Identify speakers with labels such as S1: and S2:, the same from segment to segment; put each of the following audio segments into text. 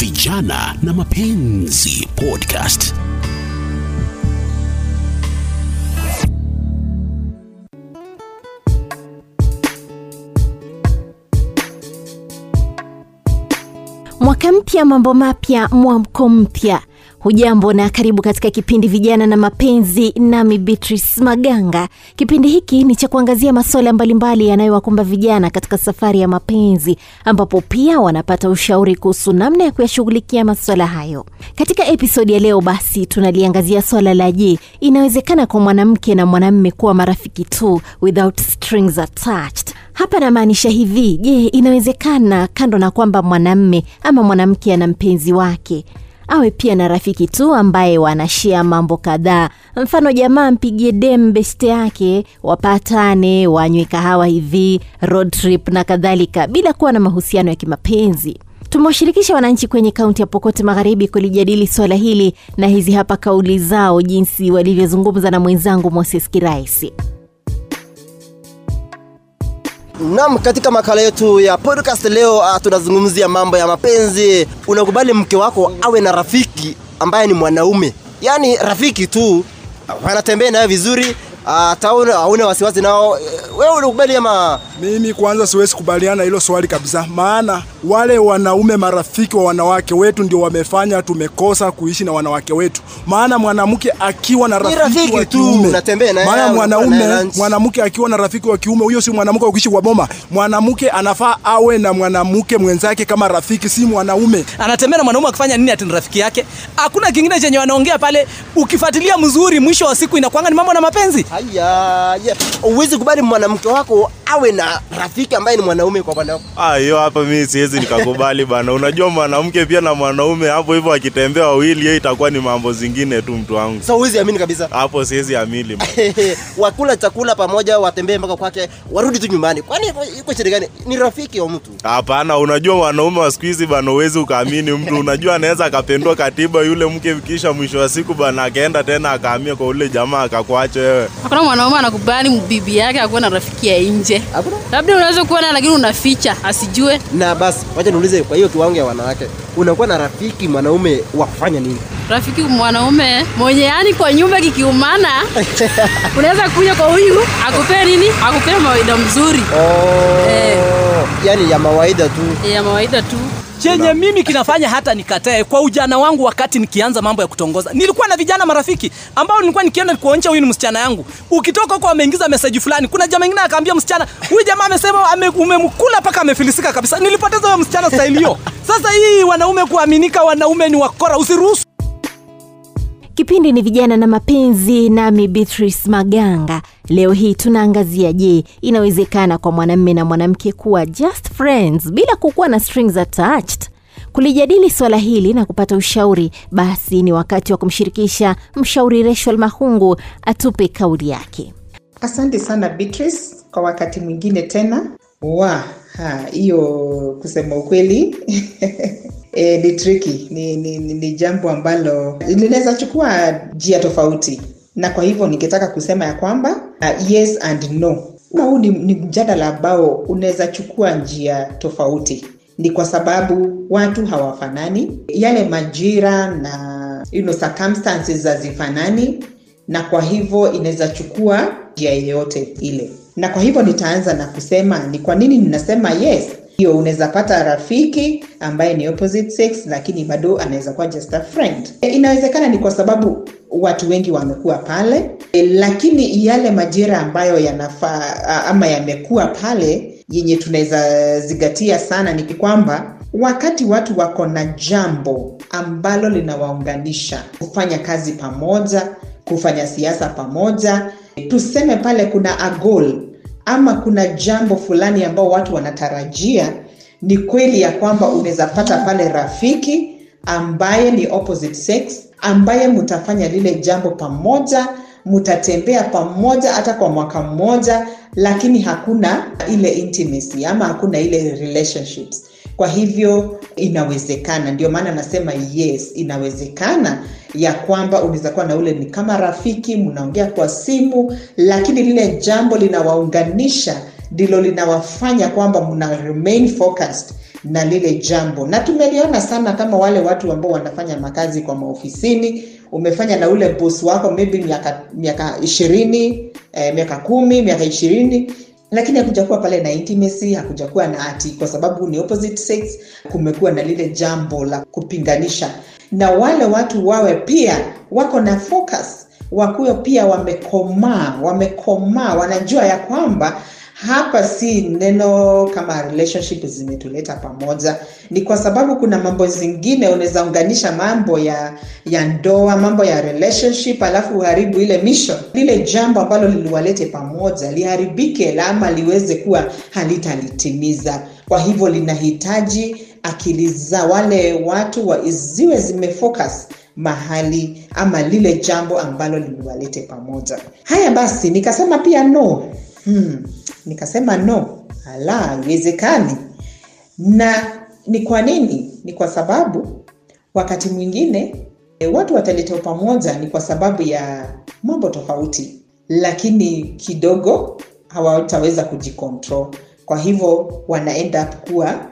S1: Vijana na Mapenzi Podcast.
S2: Mwaka mpya, mambo mapya, mwamko mpya. Hujambo na karibu katika kipindi Vijana na Mapenzi, nami Beatrice Maganga. Kipindi hiki ni cha kuangazia masuala mbalimbali yanayowakumba vijana katika safari ya mapenzi, ambapo pia wanapata ushauri kuhusu namna ya kuyashughulikia masuala hayo. Katika episodi ya leo, basi tunaliangazia swala la je, inawezekana kwa mwanamke na mwanamme kuwa marafiki tu without strings attached? Hapa namaanisha hivi, je, inawezekana kando na kwamba mwanamme ama mwanamke ana mpenzi wake awe pia na rafiki tu ambaye wanashia mambo kadhaa. Mfano, jamaa mpigie dem beste yake, wapatane, wanywe kahawa hivi, road trip na kadhalika, bila kuwa na mahusiano ya kimapenzi. Tumewashirikisha wananchi kwenye kaunti ya Pokot Magharibi kulijadili swala hili, na hizi hapa kauli zao, jinsi walivyozungumza na mwenzangu Moses Kiraisi.
S3: Naam, katika makala yetu ya podcast leo uh, tunazungumzia mambo ya mapenzi. Unakubali mke wako awe na rafiki ambaye ni mwanaume, yaani rafiki tu, wanatembea naye vizuri, hata hauna wasiwasi nao. Wewe ulikubali ama?
S4: Mimi kwanza siwezi kubaliana hilo swali kabisa, maana wale wanaume marafiki wa wanawake wetu ndio wamefanya tumekosa kuishi na wanawake wetu. Maana mwanamke akiwa na rafiki, wa kiume,
S3: unatembea naye,
S4: maana mwanaume mwanamke akiwa na rafiki wa kiume, huyo si mwanamke wa kuishi kwa boma. Mwanamke anafaa awe na mwanamke mwenzake kama rafiki, si mwanaume.
S5: anatembea na mwanaume akifanya nini ati rafiki yake hakuna kingine chenye wanaongea pale ukifuatilia mzuri mwisho wa siku inakwanga ni mambo na mapenzi
S3: Haya, yeah. Uwezi kubali mwanamke wako awe na rafiki ambaye ni mwanaume kwa upande wako.
S6: Ah, hiyo hapa mimi siwezi nikakubali bana. Unajua mwanamke pia na mwanaume hapo hivyo akitembea wawili, hiyo itakuwa ni mambo zingine tu, mtu wangu.
S3: So huwezi amini kabisa.
S6: Hapo siwezi amini bana.
S3: wakula chakula pamoja, watembee mpaka kwake, warudi tu nyumbani. Kwani iko- shida gani? Ni rafiki wa mtu.
S6: Hapana, unajua wanaume wa siku hizi bana, uwezi ukaamini mtu. Unajua anaweza akapendua katiba yule mke, kisha mwisho wa siku bana akaenda tena akahamia kwa ule jamaa akakuacha wewe.
S7: Hakuna mwanaume anakubali bibi yake akuwa na rafiki ya nje.
S3: Hakuna?
S7: Labda unaweza kuwa naye lakini unaficha asijue.
S3: Na basi, wacha niulize, kwa hiyo kiwango ya wanawake, unakuwa na rafiki mwanaume wa kufanya nini?
S7: Rafiki mwanaume mwenye yani kwa nyumba kikiumana, unaweza kuja kwa huyu akupee nini, akupee mawaida mzuri
S3: Oh,
S7: Eh.
S3: yani ya mawaida tu.
S7: Ya mawaida tu.
S5: Chenye mimi kinafanya hata nikatae kwa ujana wangu wakati nikianza mambo ya kutongoza. Nilikuwa na vijana marafiki ambao nilikuwa nikienda kuonyesha huyu ni msichana yangu. Ukitoka huko ameingiza meseji fulani kuna jamaa ingine akaambia msichana huyu jamaa amesema ame, umemkula mpaka amefilisika kabisa. Nilipoteza huyo msichana staili hiyo. Sasa hii wanaume kuaminika wanaume ni wakora usiruhusu
S2: Kipindi ni Vijana na Mapenzi, nami Beatrice Maganga. Leo hii tunaangazia, je, inawezekana kwa mwanamme na mwanamke kuwa just friends bila kukuwa na strings attached? Kulijadili swala hili na kupata ushauri, basi ni wakati wa kumshirikisha mshauri Rachel Mahungu atupe kauli yake.
S8: Asante sana Beatrice kwa wakati mwingine tena. Wa hiyo kusema ukweli e, ni tricky, ni, ni, ni, ni jambo ambalo linaweza chukua njia tofauti, na kwa hivyo ningetaka kusema ya kwamba uh, yes and no. Huu ni, ni mjadala ambao unaweza chukua njia tofauti, ni kwa sababu watu hawafanani, yale majira na you know, circumstances hazifanani. Na kwa hivyo inaweza chukua njia yeyote ile. Na kwa hivyo nitaanza na kusema ni kwa nini ninasema yes hiyo unaweza pata rafiki ambaye ni opposite sex lakini bado anaweza kuwa just a friend. E, inawezekana ni kwa sababu watu wengi wamekuwa pale e, lakini yale majira ambayo yanafaa ama yamekuwa pale yenye tunaweza zingatia sana ni kwamba wakati watu wako na jambo ambalo linawaunganisha kufanya kazi pamoja kufanya siasa pamoja tuseme pale kuna a goal ama kuna jambo fulani ambao watu wanatarajia ni kweli ya kwamba unaweza pata pale rafiki ambaye ni opposite sex ambaye mtafanya lile jambo pamoja mtatembea pamoja hata kwa mwaka mmoja lakini hakuna ile intimacy ama hakuna ile relationships kwa hivyo inawezekana ndio maana nasema yes inawezekana ya kwamba unaweza kuwa na ule ni kama rafiki mnaongea kwa simu lakini lile jambo linawaunganisha ndilo linawafanya kwamba mna remain focused na lile jambo, na tumeliona sana kama wale watu ambao wanafanya makazi kwa maofisini. Umefanya na ule bos wako maybe miaka miaka ishirini eh, miaka kumi miaka ishirini lakini hakujakuwa pale na intimacy, hakujakuwa na ati kwa sababu ni opposite sex, kumekuwa na lile jambo la kupinganisha, na wale watu wawe pia wako na focus, wakuwe pia wamekomaa, wamekomaa, wanajua ya kwamba hapa si neno kama relationship zimetuleta pamoja, ni kwa sababu kuna mambo zingine unaweza unganisha mambo ya ya ndoa, mambo ya relationship, alafu uharibu ile mission, lile jambo ambalo liliwalete pamoja liharibike, ama liweze kuwa halitalitimiza. Kwa hivyo linahitaji akili za wale watu wa ziwe zimefocus mahali ama lile jambo ambalo liliwalete pamoja. Haya basi, nikasema pia no hmm. Nikasema no, ala, haiwezekani. Na ni kwa nini? Ni kwa sababu wakati mwingine e, watu wataletewa pamoja ni kwa sababu ya mambo tofauti, lakini kidogo hawataweza kujikontrol. Kwa hivyo wana end up kuwa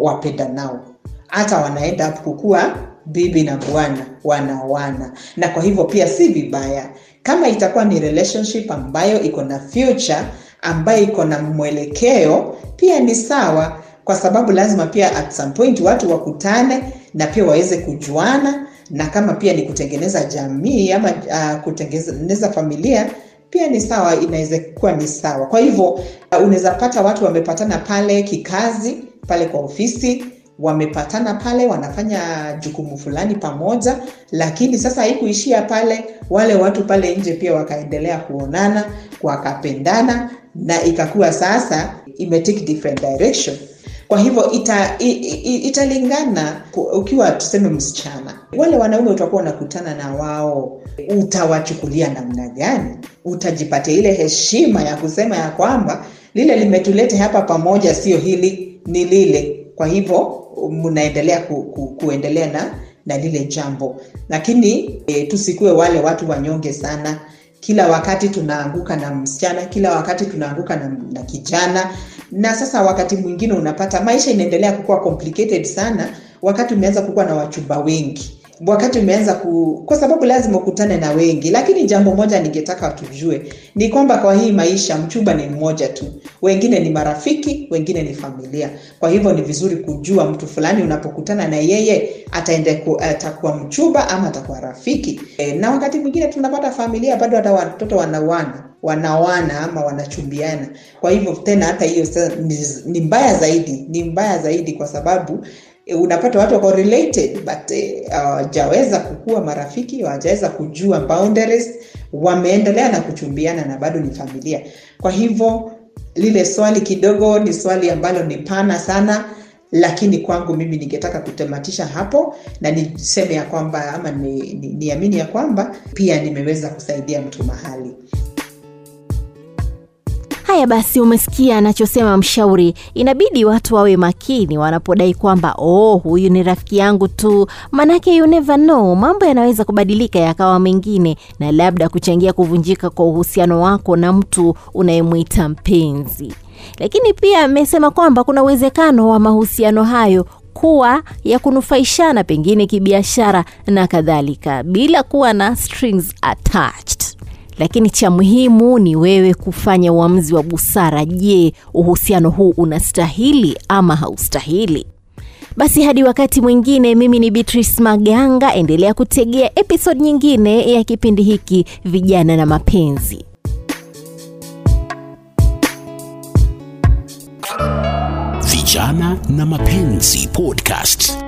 S8: wapenda nao, hata wana end up kukuwa bibi na bwana wanawana, na kwa hivyo pia si vibaya kama itakuwa ni relationship ambayo iko na future ambayo iko na mwelekeo pia ni sawa, kwa sababu lazima pia at some point watu wakutane na pia waweze kujuana, na kama pia ni kutengeneza jamii ama uh, kutengeneza familia pia ni sawa, inaweza kuwa ni sawa. Kwa hivyo uh, unaweza pata watu wamepatana pale kikazi, pale kwa ofisi wamepatana pale wanafanya jukumu fulani pamoja, lakini sasa haikuishia pale. Wale watu pale nje pia wakaendelea kuonana, wakapendana na ikakuwa sasa different direction. Kwa hivyo ita, italingana ukiwa tuseme msichana, wale wanaume utakuwa unakutana na wao, utawachukulia namna gani? Utajipatia ile heshima ya kusema ya kwamba lile limetulete hapa pamoja, sio hili ni lile. Kwa hivyo mnaendelea ku, ku, kuendelea na na lile jambo, lakini e, tusikuwe wale watu wanyonge sana. Kila wakati tunaanguka na msichana, kila wakati tunaanguka na, na kijana, na sasa wakati mwingine unapata maisha inaendelea kukuwa complicated sana, wakati umeanza kukuwa na wachumba wengi wakati umeanza ku, kwa sababu lazima ukutane na wengi. Lakini jambo moja ningetaka tujue ni kwamba kwa hii maisha mchumba ni mmoja tu, wengine ni marafiki, wengine ni familia. Kwa hivyo ni vizuri kujua mtu fulani unapokutana na yeye ataende ku, atakuwa mchumba ama atakuwa rafiki. E, na wakati mwingine tunapata familia bado hata watoto wanawana wanawana ama wanachumbiana. Kwa hivyo tena hata hiyo ni, ni mbaya zaidi, ni mbaya zaidi kwa sababu unapata watu wako related but hawajaweza uh, kukua marafiki, hawajaweza kujua boundaries, wameendelea na kuchumbiana na bado ni familia. Kwa hivyo lile swali kidogo ni swali ambalo ni pana sana, lakini kwangu mimi ningetaka kutamatisha hapo na niseme ya kwamba ama niamini ni, ni ya kwamba pia nimeweza kusaidia mtu mahali.
S2: Haya basi, umesikia anachosema mshauri. Inabidi watu wawe makini wanapodai kwamba oh, huyu ni rafiki yangu tu, manake you never know, mambo yanaweza kubadilika yakawa mengine, na labda kuchangia kuvunjika kwa uhusiano wako na mtu unayemwita mpenzi. Lakini pia amesema kwamba kuna uwezekano wa mahusiano hayo kuwa ya kunufaishana, pengine kibiashara na kadhalika, bila kuwa na strings attached lakini cha muhimu ni wewe kufanya uamuzi wa busara. Je, uhusiano huu unastahili ama haustahili? Basi hadi wakati mwingine, mimi ni Beatrice Maganga. Endelea kutegea episode nyingine ya kipindi hiki Vijana na Mapenzi.
S1: Vijana na Mapenzi podcast.